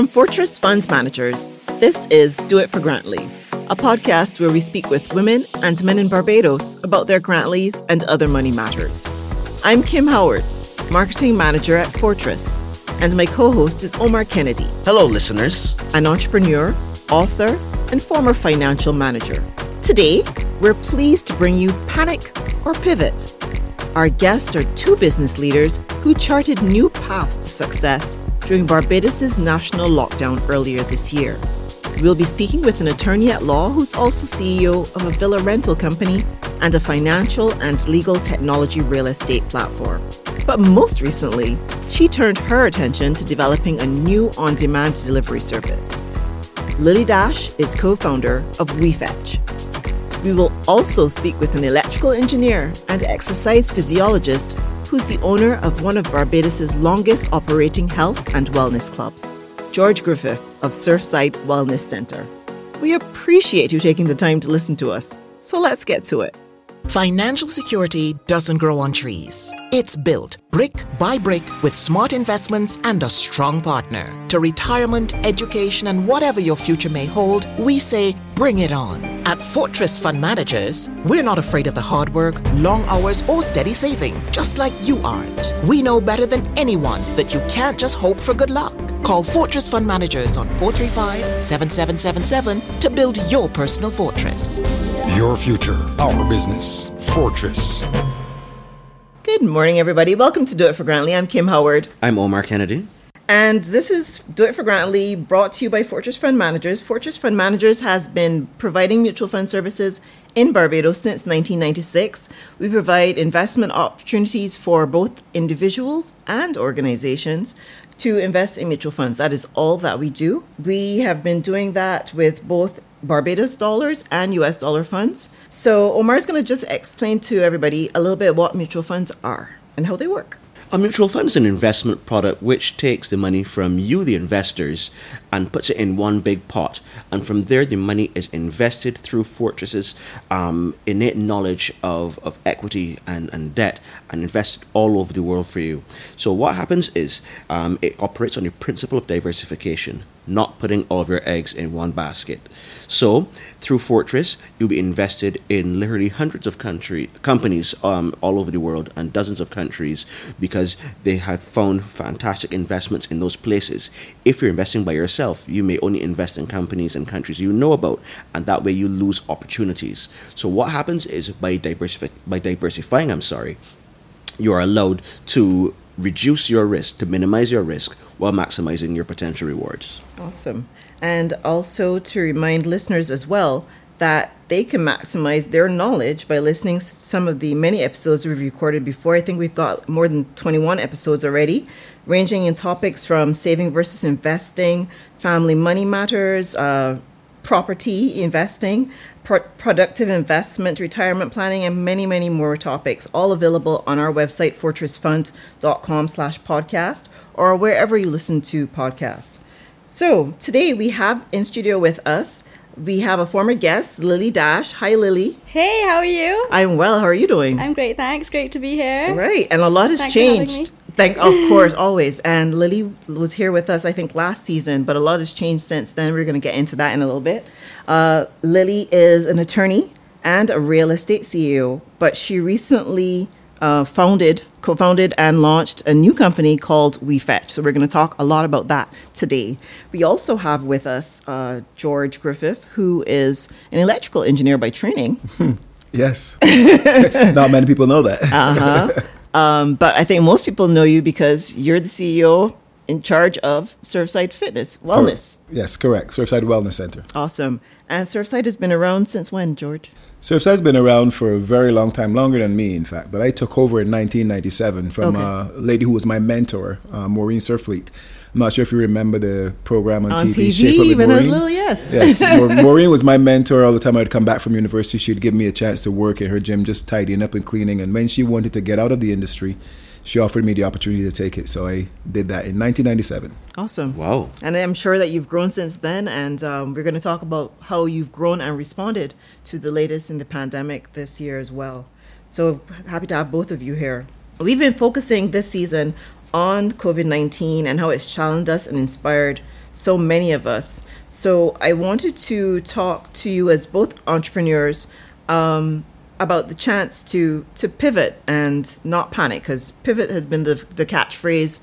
From Fortress Fund Managers, this is Do It for Grantley, a podcast where we speak with women and men in Barbados about their Grantleys and other money matters. I'm Kim Howard, Marketing Manager at Fortress, and my co host is Omar Kennedy. Hello, listeners. An entrepreneur, author, and former financial manager. Today, we're pleased to bring you Panic or Pivot. Our guests are two business leaders who charted new paths to success during Barbados's national lockdown earlier this year. We'll be speaking with an attorney at law who's also CEO of a villa rental company and a financial and legal technology real estate platform. But most recently, she turned her attention to developing a new on demand delivery service. Lily Dash is co founder of WeFetch. We will also speak with an electrical engineer and exercise physiologist who's the owner of one of Barbados's longest operating health and wellness clubs, George Griffith of Surfside Wellness Centre. We appreciate you taking the time to listen to us, so let's get to it. Financial security doesn't grow on trees. It's built brick by brick with smart investments and a strong partner. To retirement, education, and whatever your future may hold, we say bring it on. At Fortress Fund Managers, we're not afraid of the hard work, long hours, or steady saving, just like you aren't. We know better than anyone that you can't just hope for good luck. Call Fortress Fund Managers on 435 7777 to build your personal fortress. Your future, our business. Fortress. Good morning, everybody. Welcome to Do It for Grantley. I'm Kim Howard. I'm Omar Kennedy. And this is Do It for Grantley brought to you by Fortress Fund Managers. Fortress Fund Managers has been providing mutual fund services in Barbados since 1996. We provide investment opportunities for both individuals and organizations to invest in mutual funds. That is all that we do. We have been doing that with both Barbados dollars and US dollar funds. So Omar is going to just explain to everybody a little bit what mutual funds are and how they work. A mutual fund is an investment product which takes the money from you, the investors, and puts it in one big pot. And from there, the money is invested through Fortress's um, innate knowledge of, of equity and, and debt and invested all over the world for you. So, what happens is um, it operates on the principle of diversification not putting all of your eggs in one basket. So, through Fortress, you'll be invested in literally hundreds of country companies um, all over the world and dozens of countries because they have found fantastic investments in those places. If you're investing by yourself, you may only invest in companies and countries you know about, and that way you lose opportunities. So, what happens is by diversify by diversifying, I'm sorry, you are allowed to reduce your risk, to minimize your risk while maximizing your potential rewards. Awesome. And also to remind listeners as well that they can maximize their knowledge by listening to some of the many episodes we've recorded before. I think we've got more than 21 episodes already, ranging in topics from saving versus investing, family money matters, uh, property investing, pro- productive investment, retirement planning, and many, many more topics, all available on our website, fortressfund.com slash podcast, or wherever you listen to podcast. So today we have in studio with us, we have a former guest, Lily Dash. Hi, Lily. Hey, how are you? I'm well. How are you doing? I'm great, thanks. Great to be here. Right, and a lot has Thanks changed. Thank, of course, always. And Lily was here with us, I think, last season, but a lot has changed since then. We're going to get into that in a little bit. Uh, Lily is an attorney and a real estate CEO, but she recently uh, founded, co-founded, and launched a new company called WeFetch. So we're going to talk a lot about that today. We also have with us uh, George Griffith, who is an electrical engineer by training. Yes. Not many people know that. Uh-huh. Um, but I think most people know you because you're the CEO in charge of Surfside Fitness Wellness. Yes, correct. Surfside Wellness Center. Awesome. And Surfside has been around since when, George? Surfside's been around for a very long time, longer than me, in fact. But I took over in 1997 from Okay. a lady who was my mentor, uh, Maureen Surfleet. I'm not sure if you remember the program on, On TV, TV, Shape Up with when I was Maureen. little, yes. yes, Maureen was my mentor all the time. I'd come back from university. She'd give me a chance to work in her gym, just tidying up and cleaning. And when she wanted to get out of the industry, she offered me the opportunity to take it. So I did that in 1997. Awesome. Wow. And I'm sure that you've grown since then. And um, we're going to talk about how you've grown and responded to the latest in the pandemic this year as well. So happy to have both of you here. We've been focusing this season on COVID 19 and how it's challenged us and inspired so many of us. So I wanted to talk to you as both entrepreneurs um, about the chance to to pivot and not panic, because pivot has been the the catchphrase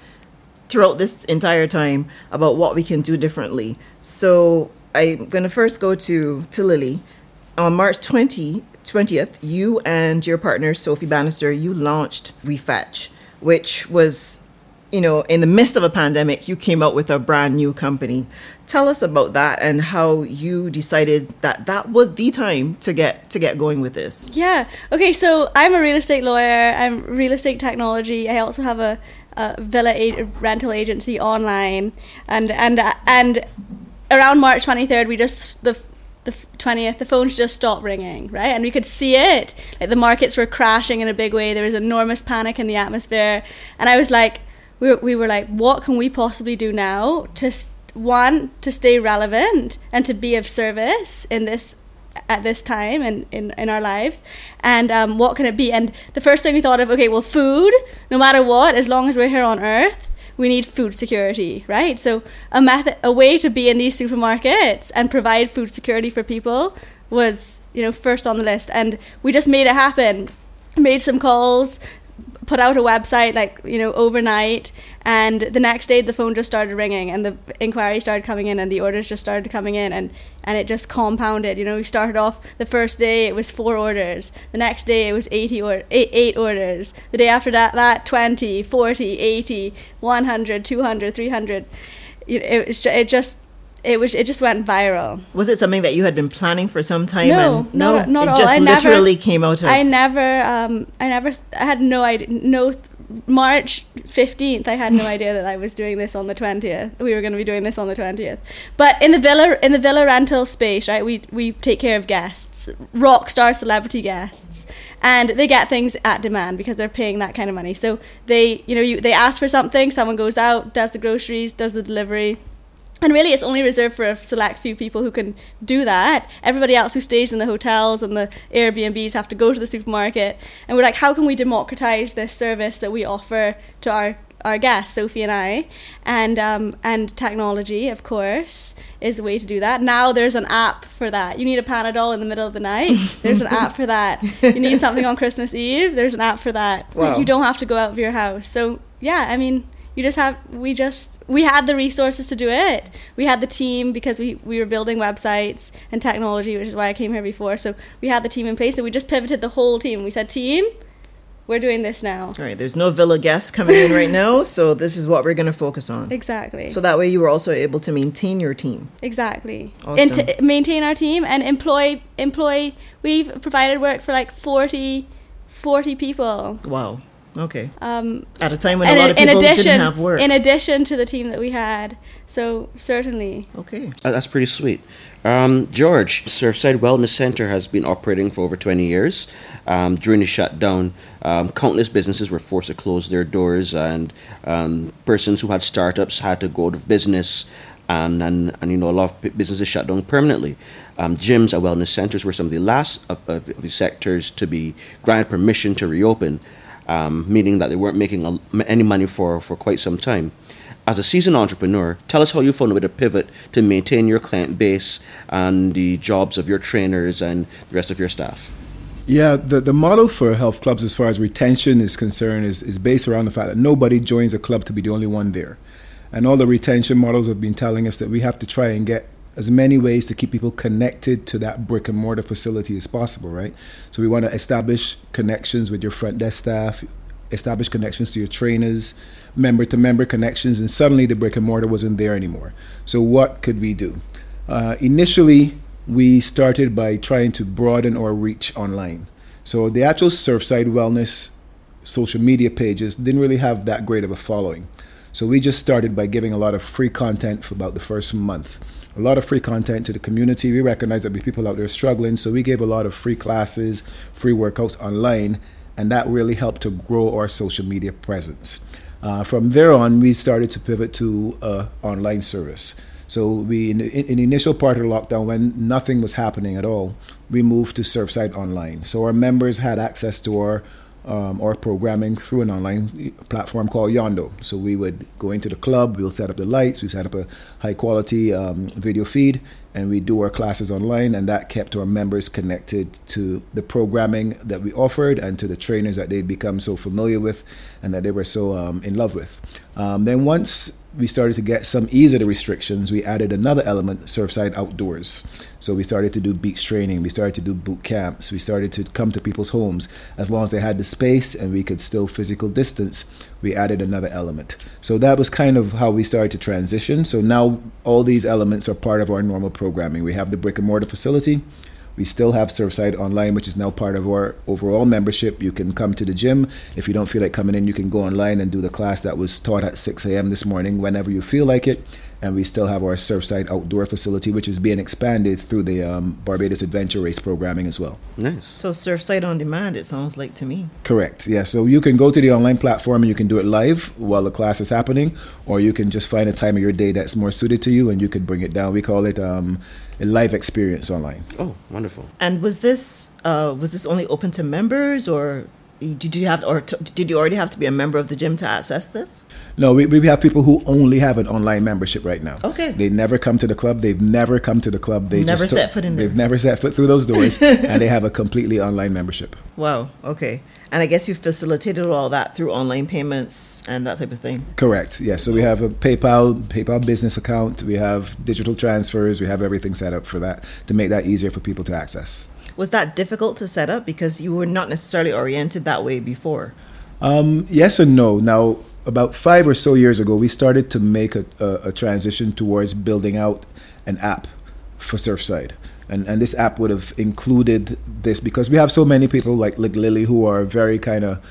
throughout this entire time about what we can do differently. So I'm going to first go to to Lily. On March 20, 20th, you and your partner Sophie Bannister, you launched WeFetch, which was you know, in the midst of a pandemic, you came out with a brand new company. Tell us about that and how you decided that that was the time to get to get going with this. Yeah. Okay. So I'm a real estate lawyer. I'm real estate technology. I also have a, a villa a- rental agency online, and and and around March 23rd, we just the the 20th, the phones just stopped ringing, right? And we could see it. Like the markets were crashing in a big way. There was enormous panic in the atmosphere. And I was like, we were, we were like, what can we possibly do now to one to stay relevant and to be of service in this at this time and in, in our lives? And um, what can it be? And the first thing we thought of okay well food no matter what as long as we're here on earth we need food security right? So a method a way to be in these supermarkets and provide food security for people was you know first on the list. And we just made it happen. Made some calls put out a website like you know overnight and the next day the phone just started ringing and the inquiry started coming in and the orders just started coming in and and it just compounded. You know we started off the first day it was four orders. The next day it was 80 or eight, eight orders. The day after that that 20 40 80 100 200 300 it, was, it just it was it just went viral. Was it something that you had been planning for some time? No, and no, not, not it all. just I literally never, came out of. I never, um, I never, I had no idea, no. Th- March 15th I had no idea that I was doing this on the 20th we were going to be doing this on the 20th but in the villa in the villa rental space right we we take care of guests rock star celebrity guests and they get things at demand because they're paying that kind of money so they you know you they ask for something someone goes out does the groceries does the delivery and really it's only reserved for a select few people who can do that. Everybody else who stays in the hotels and the airbnbs have to go to the supermarket. And we're like how can we democratize this service that we offer to our our guests sophie and i? And um, and technology of course is the way to do that. Now there's an app for that. You need a panadol in the middle of the night? There's an app for that. You need something on christmas eve? There's an app for that. Wow. like you don't have to go out of your house. So yeah i mean you just have we just we had the resources to do it. We had the team because we we were building websites and technology which is why i came here before. So we had the team in place and we just pivoted the whole team. We said team we're doing this now. All right there's no villa guests coming in right now so this is what we're going to focus on. Exactly. So that way you were also able to maintain your team. Exactly. Awesome. and to maintain our team and employ employ we've provided work for like 40 40 people. Wow Okay. Um, At a time when a lot of people addition, didn't have work. In addition to the team that we had, so certainly. Okay. That's pretty sweet. Um, George, Surfside Wellness Center has been operating for over 20 years. Um, during the shutdown, um, countless businesses were forced to close their doors, and um, persons who had startups had to go out of business. And, and, and you know a lot of businesses shut down permanently. Um, gyms and wellness centers were some of the last of, of, of the sectors to be granted permission to reopen um, meaning that they weren't making a, any money for, for quite some time. As a seasoned entrepreneur, tell us how you found a way to pivot to maintain your client base and the jobs of your trainers and the rest of your staff. Yeah, the, the model for health clubs, as far as retention is concerned, is, is based around the fact that nobody joins a club to be the only one there. And all the retention models have been telling us that we have to try and get as many ways to keep people connected to that brick and mortar facility as possible, right? So we want to establish connections with your front desk staff, establish connections to your trainers, member to member connections, and suddenly the brick and mortar wasn't there anymore. So what could we do? Uh, initially, we started by trying to broaden our reach online. So the actual Surfside Wellness social media pages didn't really have that great of a following. So we just started by giving a lot of free content for about the first month a lot of free content to the community. We recognize that people out there struggling, so we gave a lot of free classes, free workouts online, and that really helped to grow our social media presence. Uh, from there on, we started to pivot to a online service. So we, in in the initial part of the lockdown, when nothing was happening at all, we moved to Surfside Online. So our members had access to our um, our programming through an online platform called Yondo. So we would go into the club, we'll set up the lights, we set up a high quality um, video feed, and we do our classes online, and that kept our members connected to the programming that we offered and to the trainers that they'd become so familiar with and that they were so um, in love with. Um, then once we started to get some ease of the restrictions, we added another element, Surfside Outdoors. So we started to do beach training, we started to do boot camps, we started to come to people's homes. As long as they had the space and we could still physical distance, we added another element. So that was kind of how we started to transition. So now all these elements are part of our normal programming. We have the brick and mortar facility, we still have Surfside Online, which is now part of our overall membership. You can come to the gym. If you don't feel like coming in, you can go online and do the class that was taught at 6 a.m. this morning whenever you feel like it. And we still have our Surfside Outdoor facility, which is being expanded through the um, Barbados Adventure Race programming as well. Nice. So Surfside on demand, it sounds like to me. Correct. Yeah. So you can go to the online platform and you can do it live while the class is happening, or you can just find a time of your day that's more suited to you and you can bring it down. We call it um, a live experience online. Oh, wonderful. And was this uh, was this only open to members, or did you have, or t- did you already have to be a member of the gym to access this? No, we, we have people who only have an online membership right now. Okay. They never come to the club. They've never come to the club. They Never just set foot in there. They've never set foot through those doors, and they have a completely online membership. Wow. Okay. And I guess you facilitated all that through online payments and that type of thing. Correct. Yes. So we have a PayPal PayPal business account. We have digital transfers. We have everything set up for that to make that easier for people to access. Was that difficult to set up because you were not necessarily oriented that way before? Um, yes and no. Now, about five or so years ago, we started to make a, a, a transition towards building out an app for Surfside. And, and this app would have included this because we have so many people like, like Lily who are very kind of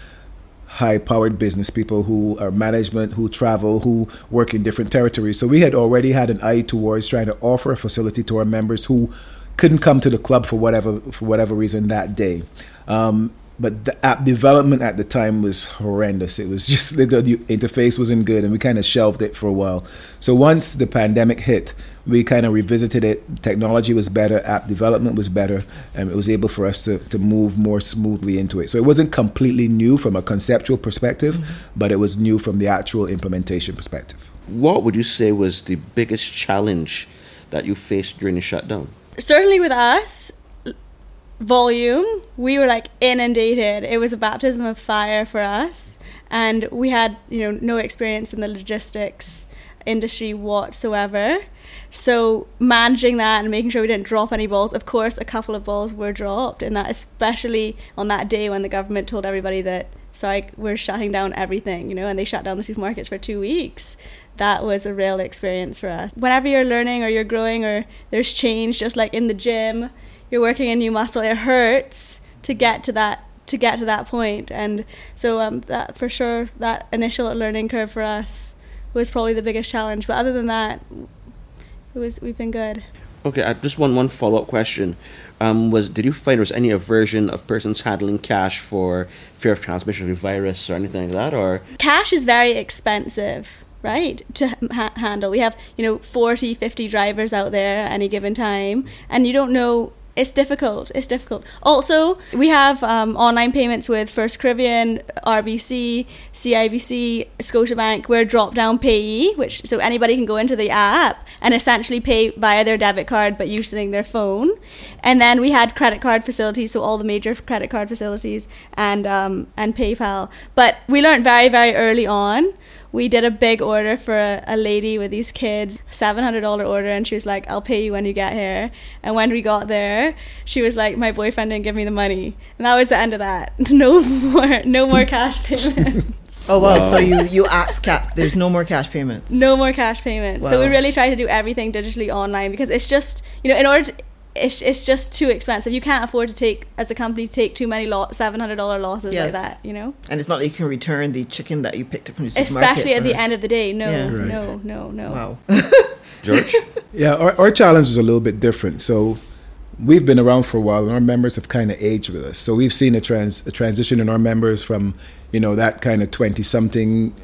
high powered business people who are management, who travel, who work in different territories. So we had already had an eye towards trying to offer a facility to our members who couldn't come to the club for whatever for whatever reason that day. Um, but the app development at the time was horrendous. It was just the, the interface wasn't good, and we kind of shelved it for a while. So once the pandemic hit, we kind of revisited it. Technology was better, app development was better, and it was able for us to, to move more smoothly into it. So it wasn't completely new from a conceptual perspective, mm-hmm. but it was new from the actual implementation perspective. What would you say was the biggest challenge that you faced during the shutdown? certainly with us volume we were like inundated. It was a baptism of fire for us and we had you know no experience in the logistics industry whatsoever. So managing that and making sure we didn't drop any balls of course a couple of balls were dropped and that especially on that day when the government told everybody that sorry we're shutting down everything you know and they shut down the supermarkets for two weeks that was a real experience for us. Whenever you're learning or you're growing or there's change just like in the gym you're working a new muscle it hurts to get to that to get to that point. And so um, that for sure that initial learning curve for us was probably the biggest challenge. But other than that it was we've been good. Okay, I just want one follow up question. Um, was did you find there was any aversion of persons handling cash for fear of transmission of the virus or anything like that, or? Cash is very expensive right to ha- handle. We have you know 40 50 drivers out there at any given time and you don't know it's difficult it's difficult. Also we have um, online payments with first caribbean rbc cibc scotiabank. We're drop down payee which so anybody can go into the app and essentially pay via their debit card but using their phone. And then we had credit card facilities so all the major credit card facilities and um, and paypal. But we learned very very early on we did a big order for a, a lady with these kids, $700 order, and she was like, I'll pay you when you get here. And when we got there, she was like, my boyfriend didn't give me the money. And that was the end of that. No more, no more cash payments. Oh wow! So you you asked cash. There's no more cash payments. No more cash payments. So we really try to do everything digitally online because it's just, you know, in order to, it's, it's just too expensive. You can't afford to take, as a company, take too many lot, $700 losses Yes. like that, you know? And it's not like you can return the chicken that you picked up from the supermarket. Especially at for- the end of the day. No, Yeah. Right. no, no, no. Wow. George? Yeah, our, our challenge is a little bit different. So we've been around for a while, and our members have kind of aged with us. So we've seen a trans a transition in our members from you know that kind of twenty something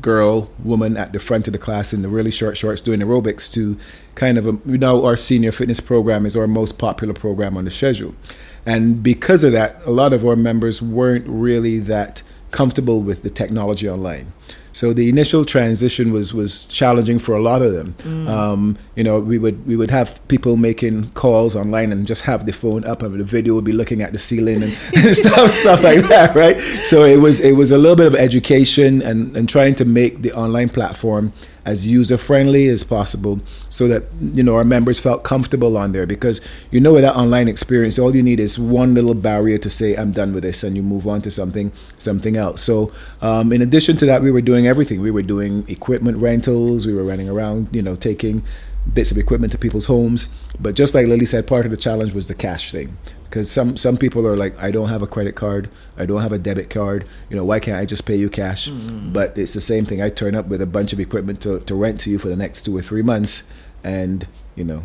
girl woman at the front of the class in the really short shorts doing aerobics to kind of um, a, know our senior fitness program is our most popular program on the schedule. And because of that, a lot of our members weren't really that comfortable with the technology online. So the initial transition was was challenging for a lot of them. Mm. Um, you know, we would we would have people making calls online and just have the phone up and the video would be looking at the ceiling and, and stuff stuff like that, right? So it was it was a little bit of education and and trying to make the online platform as user friendly as possible so that you know our members felt comfortable on there. Because you know with that online experience all you need is one little barrier to say i'm done with this and you move on to something something else. So um, in addition to that we were doing everything. We were doing equipment rentals. We were running around you know taking bits of equipment to people's homes. But just like lily said part of the challenge was the cash thing because some some people are like i don't have a credit card. I don't have a debit card. You know why can't i just pay you cash? Mm-hmm. but it's the same thing. I turn up with a bunch of equipment to, to rent to you for the next two or three months and you know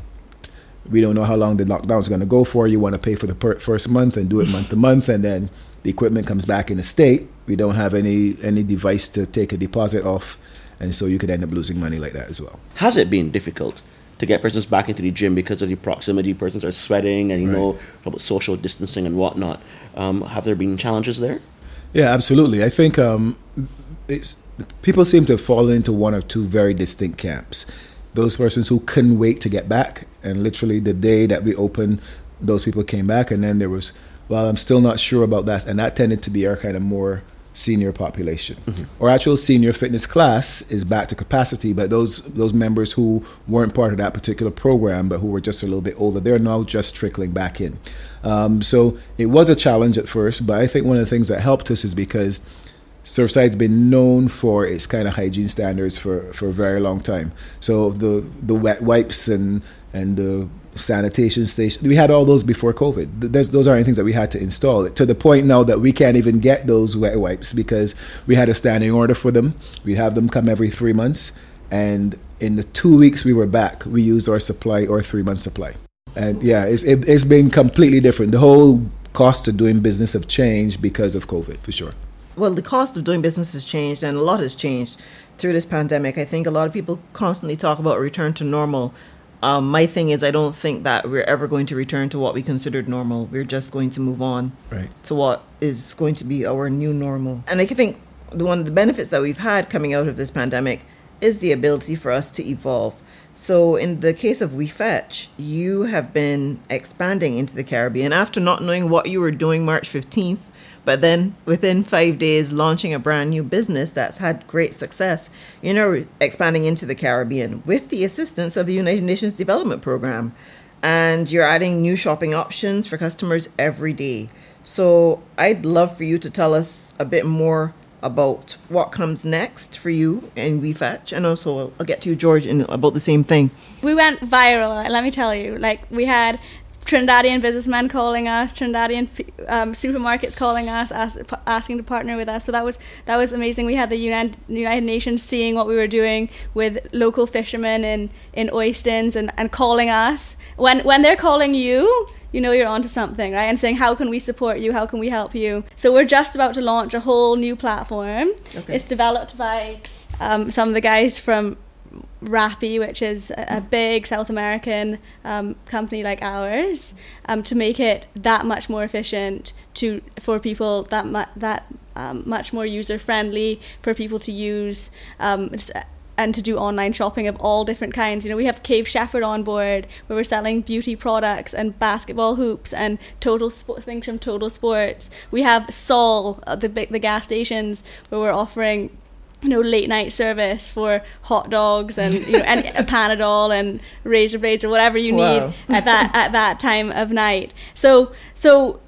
we don't know how long the lockdown is going to go for. You want to pay for the per- first month and do it month to month and then the equipment comes back in a state. We don't have any any device to take a deposit off and so you could end up losing money like that as well. Has it been difficult to get persons back into the gym because of the proximity. Persons are sweating, and you right. know about social distancing and whatnot. Um, have there been challenges there? Yeah, absolutely. I think um, people seem to have fallen into one or two very distinct camps. Those persons who couldn't wait to get back, and literally the day that we opened, those people came back, and then there was, well, I'm still not sure about that, and that tended to be our kind of more senior population. Mm-hmm. Our actual senior fitness class is back to capacity, but those those members who weren't part of that particular program, but who were just a little bit older, they're now just trickling back in. Um, so it was a challenge at first, but I think one of the things that helped us is because Surfside's been known for its kind of hygiene standards for, for a very long time. So the the wet wipes and and the sanitation station. We had all those before COVID. There's, those aren't things that we had to install. To the point now that we can't even get those wet wipes because we had a standing order for them. We have them come every three months, and in the two weeks we were back, we used our supply or three month supply. And yeah, it's it, it's been completely different. The whole cost of doing business have changed because of COVID, for sure. Well, the cost of doing business has changed, and a lot has changed through this pandemic. I think a lot of people constantly talk about return to normal, um, my thing is, I don't think that we're ever going to return to what we considered normal. We're just going to move on right. to what is going to be our new normal. And I think the one of the benefits that we've had coming out of this pandemic is the ability for us to evolve. So, in the case of WeFetch, you have been expanding into the Caribbean after not knowing what you were doing March 15th but then within five days, launching a brand new business that's had great success, you know, expanding into the Caribbean with the assistance of the United Nations Development Program. And you're adding new shopping options for customers every day. So I'd love for you to tell us a bit more about what comes next for you in WeFetch, and also I'll get to you, George, in about the same thing. We went viral. Let me tell you, like we had Trinidadian businessmen calling us, Trinidadian um, supermarkets calling us, ask, asking to partner with us. So that was that was amazing. We had the United, United Nations seeing what we were doing with local fishermen in in Oistins and, and calling us. When when they're calling you, you know you're onto something, right? And saying how can we support you? How can we help you? So we're just about to launch a whole new platform. Okay. It's developed by um, some of the guys from Rappi, which is a big South American um, company like ours, um, to make it that much more efficient to for people that mu- that um, much more user friendly for people to use. Um, and to do online shopping of all different kinds. You know, we have Cave Shepherd on board where we're selling beauty products and basketball hoops and total sports things from Total Sports. We have Sol, uh, the the gas stations where we're offering you know late night service for hot dogs and you know and a panadol and razor blades or whatever you wow. need at that at that time of night so so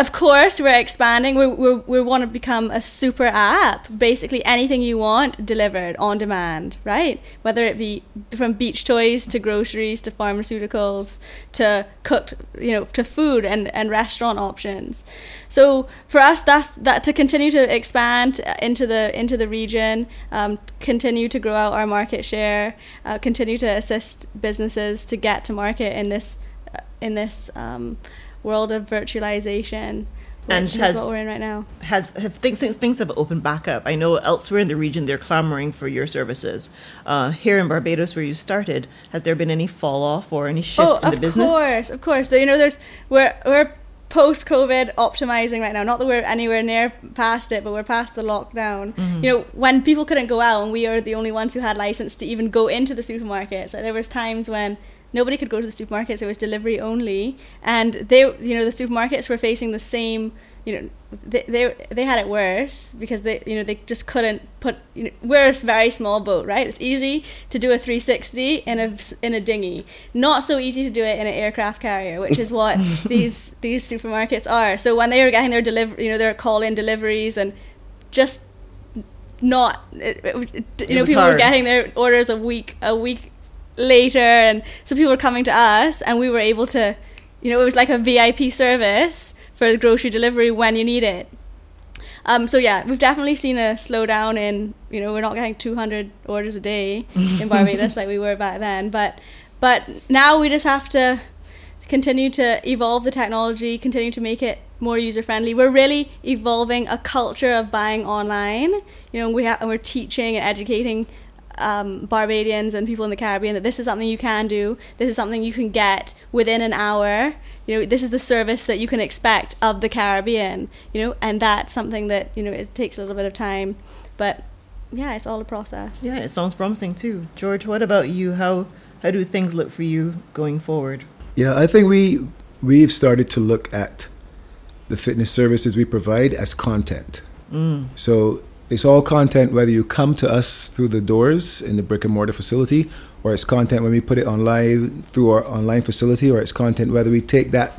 of course we're expanding. We, we, we want to become a super app. Basically anything you want delivered on demand right? Whether it be from beach toys to groceries to pharmaceuticals to cooked you know to food and, and restaurant options. So for us that's that to continue to expand into the into the region um, continue to grow out our market share uh, continue to assist businesses to get to market in this uh, in this um, world of virtualization. and has, what we're in right now. Has have things things have opened back up? I know elsewhere in the region they're clamoring for your services. Uh, here in Barbados, where you started, has there been any fall off or any shift oh, in the business? Of course, of course. You know, there's we're we're post COVID optimizing right now. Not that we're anywhere near past it, but we're past the lockdown. Mm-hmm. You know, when people couldn't go out and we are the only ones who had license to even go into the supermarkets. Like, there was times when nobody could go to the supermarkets. It was delivery only, and they, you know, the supermarkets were facing the same. You know, they they, they had it worse because they, you know, they just couldn't put. You know, we're a very small boat, right? It's easy to do a 360 in a in a dinghy. Not so easy to do it in an aircraft carrier, which is what these these supermarkets are. So when they were getting their deliver, you know, their call in deliveries and just not, it, it, was- it- you know, people were getting their orders a week a week later, and so people were coming to us, and we were able to, you know, it was like a VIP service for the grocery delivery when you need it. Um, so yeah, we've definitely seen a slowdown in, you know, we're not getting 200 orders a day in Barbados like we were back then, but but now we just have to continue to evolve the technology, continue to make it more user friendly. We're really evolving a culture of buying online. You know, we have and we're teaching and educating um, Barbadians and people in the Caribbean that this is something you can do. This is something you can get within an hour. You know, this is the service that you can expect of the Caribbean. You know, and that's something that you know it takes a little bit of time, but yeah, it's all a process. Yeah, it sounds promising too. George, what about you? How how do things look for you going forward? Yeah, I think we we've started to look at the fitness services we provide as content. So it's all content whether you come to us through the doors in the brick and mortar facility, or it's content when we put it online through our online facility, or it's content whether we take that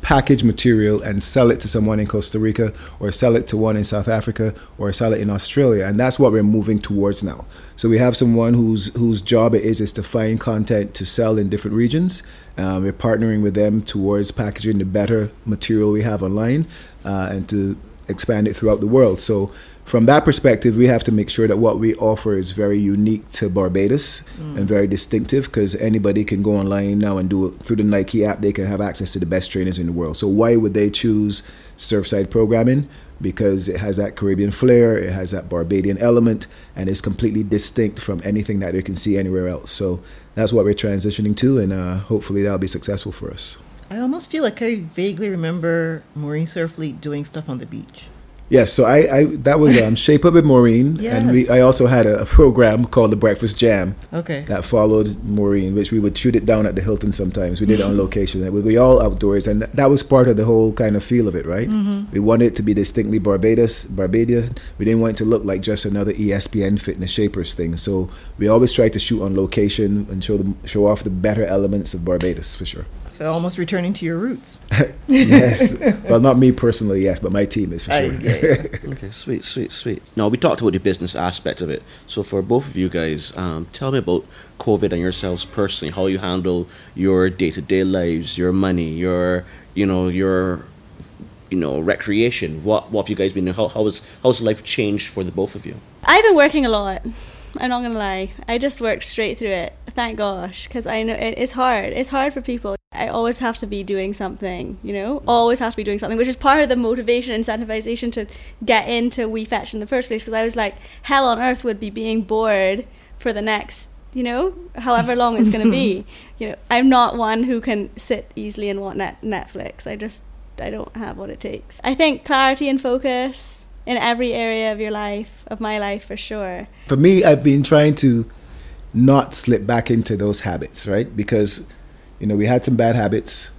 package material and sell it to someone in Costa Rica or sell it to one in South Africa or sell it in Australia. And that's what we're moving towards now. So we have someone whose whose job it is is to find content to sell in different regions. Um, we're partnering with them towards packaging the better material we have online uh, and to expand it throughout the world. So from that perspective, we have to make sure that what we offer is very unique to Barbados and very distinctive because anybody can go online now and do it through the Nike app. They can have access to the best trainers in the world. So, why would they choose Surfside Programming? Because it has that Caribbean flair, it has that Barbadian element, and it's completely distinct from anything that they can see anywhere else. So, that's what we're transitioning to, and uh, hopefully, that'll be successful for us. I almost feel like I vaguely remember Maureen Surfleet doing stuff on the beach. Yes, so I, I that was um, Shape Up with Maureen, and we, I also had a, a program called the Breakfast Jam Okay. that followed Maureen, which we would shoot it down at the Hilton sometimes. We did it on location. It would be all outdoors, and that was part of the whole kind of feel of it, right? We wanted it to be distinctly Barbados, Barbadian. We didn't want it to look like just another ESPN Fitness Shapers thing. So we always tried to shoot on location and show them show off the better elements of Barbados for sure. So almost returning to your roots. yes, well, not me personally, yes, but my team is for I- sure. yeah, yeah. Okay, sweet, sweet, sweet. Now we talked about the business aspect of it. So for both of you guys, um, tell me about COVID and yourselves personally. How you handle your day-to-day lives, your money, your you know your you know recreation. What what have you guys been? doing? How how has how's life changed for the both of you? I've been working a lot. I'm not gonna lie. I just worked straight through it. Thank gosh, because I know it, it's hard. It's hard for people. I always have to be doing something, you know. Always have to be doing something, which is part of the motivation, incentivization to get into WeFetch in the first place. Because I was like, hell on earth would be being bored for the next, you know, however long it's gonna be. You know, I'm not one who can sit easily and watch net- Netflix. I just I don't have what it takes. I think clarity and focus in every area of your life, of my life for sure. for me, I've been trying to not slip back into those habits, right? Because, you know, we had some bad habits.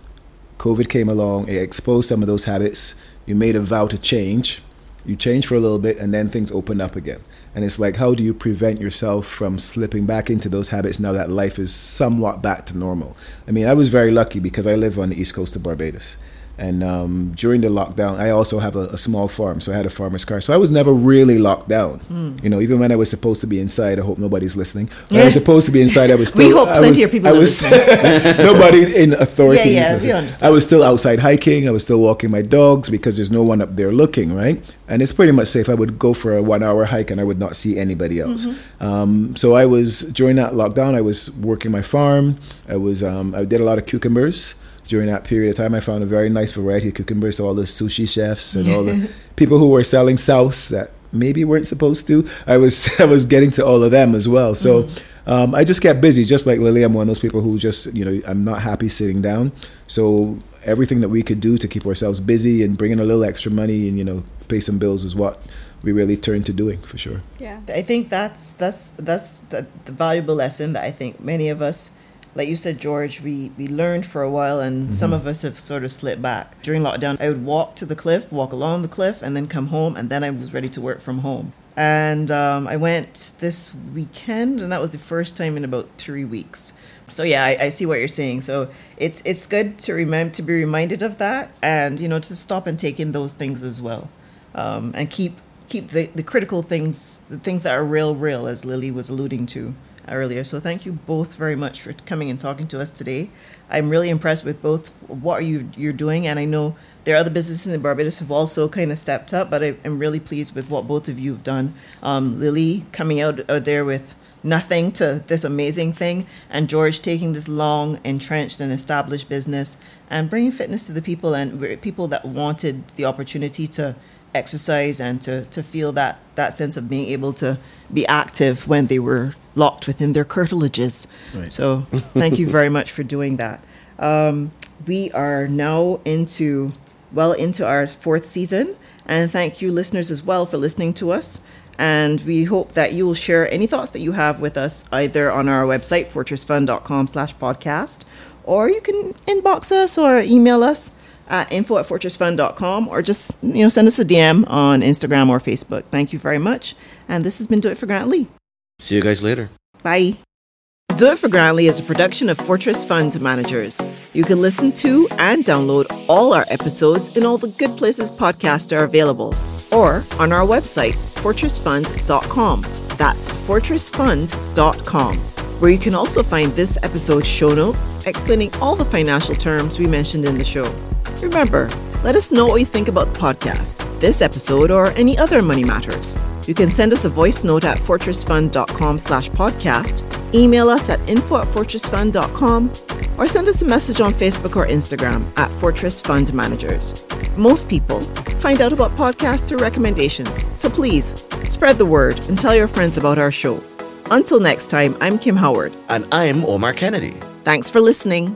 COVID came along, it exposed some of those habits. You made a vow to change. You change for a little bit, and then things open up again. And it's like, how do you prevent yourself from slipping back into those habits now that life is somewhat back to normal? I mean, I was very lucky because I live on the east coast of Barbados. And um, during the lockdown, I also have a, a small farm, so I had a farmer's car. So I was never really locked down. You know, even when I was supposed to be inside, I hope nobody's listening. When I was supposed to be inside, I was We still. hope plenty was- of people I are was, Nobody in authority. Yeah, yeah, we understand. I was still outside hiking. I was still walking my dogs because there's no one up there looking, right? And it's pretty much safe. I would go for a one hour hike and I would not see anybody else. Um, so I was, during that lockdown, I was working my farm. I was, um, I did a lot of cucumbers. During that period of time, I found a very nice variety of cucumbers. So all the sushi chefs and all the people who were selling sauce that maybe weren't supposed to. I was I was getting to all of them as well. So um, I just kept busy, just like Lily. I'm one of those people who just you know I'm not happy sitting down. So everything that we could do to keep ourselves busy and bring in a little extra money and you know pay some bills is what we really turned to doing for sure. Yeah. I think that's that's that's the, the valuable lesson that I think many of us, like you said, George, we we learned for a while, and some of us have sort of slipped back. During lockdown, I would walk to the cliff, walk along the cliff, and then come home, and then I was ready to work from home. And um, I went this weekend, and that was the first time in about three weeks. So yeah, I, I see what you're saying. So it's it's good to remember to be reminded of that, and you know to stop and take in those things as well, um, and keep keep the, the critical things, the things that are real, real, as Lily was alluding to earlier. So thank you both very much for coming and talking to us today. I'm really impressed with both what you you're doing, and I know there are other businesses in Barbados who've also kind of stepped up. But I, I'm really pleased with what both of you have done. Um, Lily coming out, out there with nothing to this amazing thing, and George taking this long, entrenched, and established business and bringing fitness to the people and people that wanted the opportunity to exercise and to, to feel that, that sense of being able to be active when they were locked within their curtilages. Right. So thank you very much for doing that. Um, we are now into, well, into our fourth season. And thank you, listeners, as well, for listening to us. And we hope that you will share any thoughts that you have with us either on our website, fortressfund.com slash podcast, or you can inbox us or email us at info at fortressfund.com or just, you know, send us a DM on Instagram or Facebook. Thank you very much. And this has been Do It for Grantley. See you guys later. Bye. Do It for Grantley is a production of Fortress Fund Managers. You can listen to and download all our episodes in all the good places podcasts are available or on our website, fortressfund.com. That's fortressfund.com, where you can also find this episode's show notes explaining all the financial terms we mentioned in the show. Remember, let us know what you think about the podcast, this episode, or any other money matters. You can send us a voice note at fortressfund.com slash podcast, email us at info at fortressfund.com, or send us a message on Facebook or Instagram at Fortress Fund Managers. Most people find out about podcasts through recommendations, so please spread the word and tell your friends about our show. Until next time, I'm Kim Howard. And I'm Omar Kennedy. Thanks for listening.